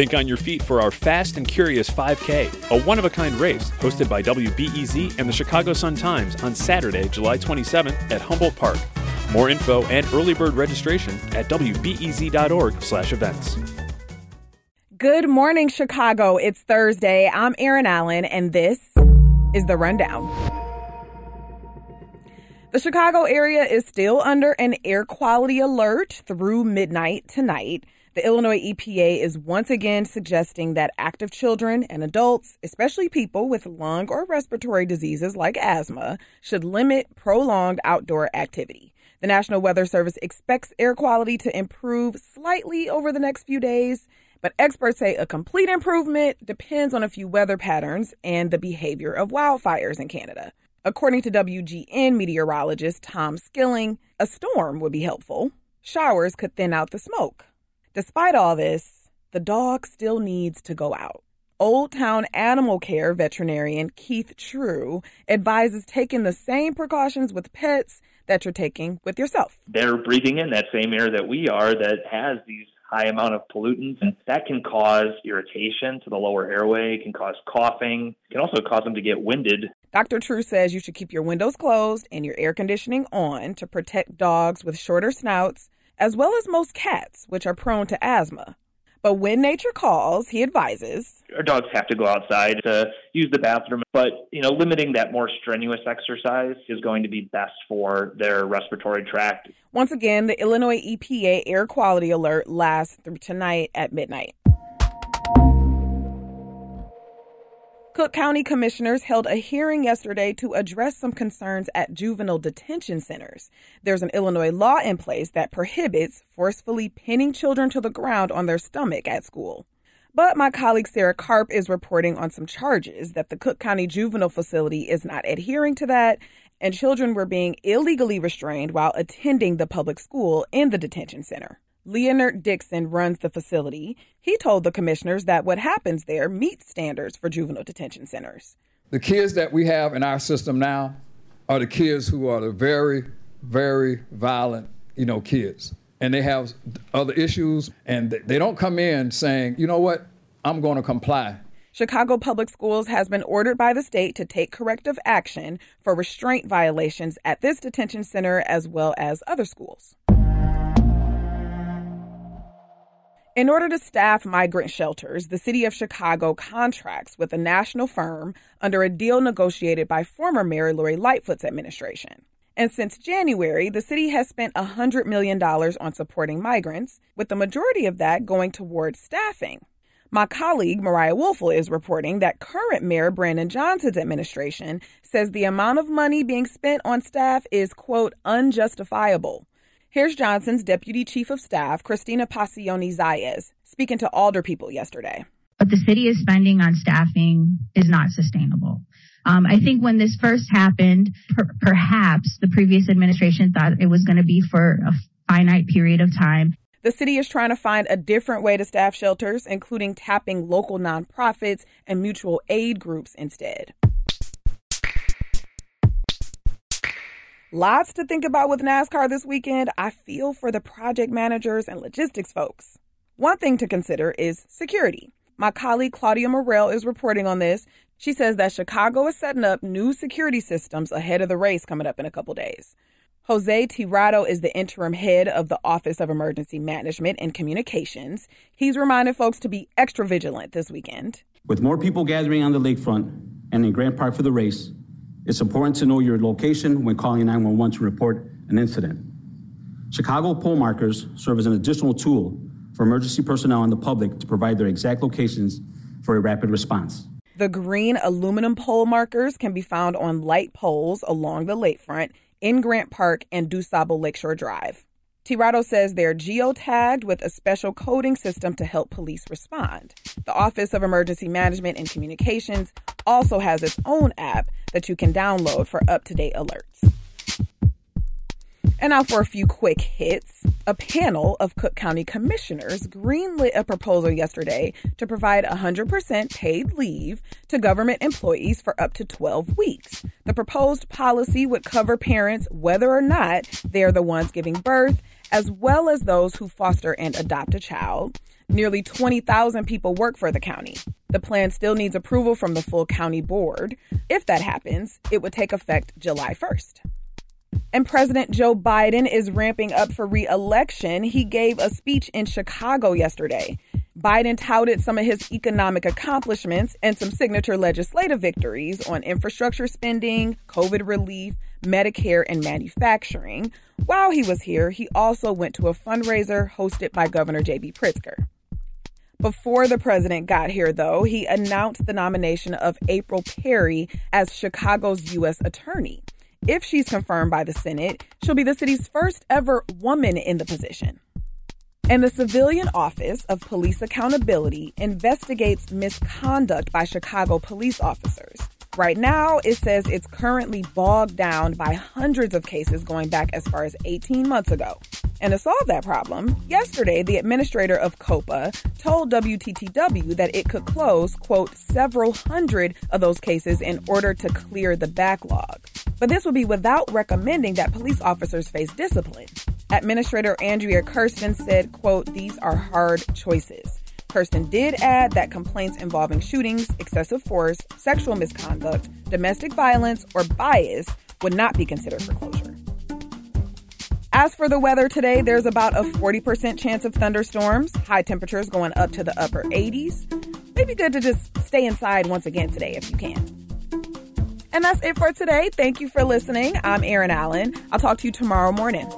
Think on your feet for our Fast and Curious 5K, a one of a kind race hosted by WBEZ and the Chicago Sun Times on Saturday, July 27th at Humboldt Park. More info and early bird registration at wbez.org/events. Good morning, Chicago. It's Thursday. I'm Erin Allen, and this is the rundown. The Chicago area is still under an air quality alert through midnight tonight. The Illinois EPA is once again suggesting that active children and adults, especially people with lung or respiratory diseases like asthma, should limit prolonged outdoor activity. The National Weather Service expects air quality to improve slightly over the next few days, but experts say a complete improvement depends on a few weather patterns and the behavior of wildfires in Canada. According to WGN meteorologist Tom Skilling, a storm would be helpful. Showers could thin out the smoke. Despite all this, the dog still needs to go out. Old Town Animal Care veterinarian Keith True advises taking the same precautions with pets that you're taking with yourself. They're breathing in that same air that we are that has these high amount of pollutants and that can cause irritation to the lower airway, can cause coughing, can also cause them to get winded. Dr. True says you should keep your windows closed and your air conditioning on to protect dogs with shorter snouts as well as most cats, which are prone to asthma. But when nature calls, he advises. Our dogs have to go outside to use the bathroom, but you know, limiting that more strenuous exercise is going to be best for their respiratory tract. Once again, the Illinois EPA air quality alert lasts through tonight at midnight. Cook County commissioners held a hearing yesterday to address some concerns at juvenile detention centers. There's an Illinois law in place that prohibits forcefully pinning children to the ground on their stomach at school. But my colleague Sarah Karp is reporting on some charges that the Cook County Juvenile Facility is not adhering to that, and children were being illegally restrained while attending the public school in the detention center. Leonard Dixon runs the facility. He told the commissioners that what happens there meets standards for juvenile detention centers. The kids that we have in our system now are the kids who are the very, very violent, you know, kids. And they have other issues, and they don't come in saying, you know what, I'm going to comply. Chicago Public Schools has been ordered by the state to take corrective action for restraint violations at this detention center as well as other schools. In order to staff migrant shelters, the city of Chicago contracts with a national firm under a deal negotiated by former Mayor Lori Lightfoot's administration. And since January, the city has spent $100 million on supporting migrants, with the majority of that going towards staffing. My colleague Mariah Woelfel is reporting that current Mayor Brandon Johnson's administration says the amount of money being spent on staff is, quote, unjustifiable. Here's Johnson's Deputy Chief of Staff, Christina Pacione-Zayas, speaking to Alder people yesterday. What the city is spending on staffing is not sustainable. Um, I think when this first happened, per- perhaps the previous administration thought it was going to be for a finite period of time. The city is trying to find a different way to staff shelters, including tapping local nonprofits and mutual aid groups instead. Lots to think about with NASCAR this weekend. I feel for the project managers and logistics folks. One thing to consider is security. My colleague Claudia Morell is reporting on this. She says that Chicago is setting up new security systems ahead of the race coming up in a couple days. Jose Tirado is the interim head of the Office of Emergency Management and Communications. He's reminded folks to be extra vigilant this weekend. With more people gathering on the lakefront and in Grant Park for the race, it's important to know your location when calling 911 to report an incident. Chicago pole markers serve as an additional tool for emergency personnel and the public to provide their exact locations for a rapid response. The green aluminum pole markers can be found on light poles along the lakefront in Grant Park and DuSable Lakeshore Drive. Tirado says they're geotagged with a special coding system to help police respond. The Office of Emergency Management and Communications also has its own app that you can download for up to date alerts. And now for a few quick hits. A panel of Cook County commissioners greenlit a proposal yesterday to provide 100% paid leave to government employees for up to 12 weeks. The proposed policy would cover parents whether or not they're the ones giving birth, as well as those who foster and adopt a child. Nearly 20,000 people work for the county. The plan still needs approval from the full county board. If that happens, it would take effect July 1st. And President Joe Biden is ramping up for reelection. He gave a speech in Chicago yesterday. Biden touted some of his economic accomplishments and some signature legislative victories on infrastructure spending, COVID relief, Medicare, and manufacturing. While he was here, he also went to a fundraiser hosted by Governor J.B. Pritzker. Before the president got here, though, he announced the nomination of April Perry as Chicago's U.S. Attorney. If she's confirmed by the Senate, she'll be the city's first ever woman in the position. And the Civilian Office of Police Accountability investigates misconduct by Chicago police officers. Right now, it says it's currently bogged down by hundreds of cases going back as far as 18 months ago. And to solve that problem, yesterday the administrator of COPA told WTTW that it could close, quote, several hundred of those cases in order to clear the backlog. But this would be without recommending that police officers face discipline. Administrator Andrea Kersten said, quote, these are hard choices. Kersten did add that complaints involving shootings, excessive force, sexual misconduct, domestic violence, or bias would not be considered for closure. As for the weather today, there's about a 40% chance of thunderstorms, high temperatures going up to the upper 80s. Maybe good to just stay inside once again today if you can. And that's it for today. Thank you for listening. I'm Erin Allen. I'll talk to you tomorrow morning.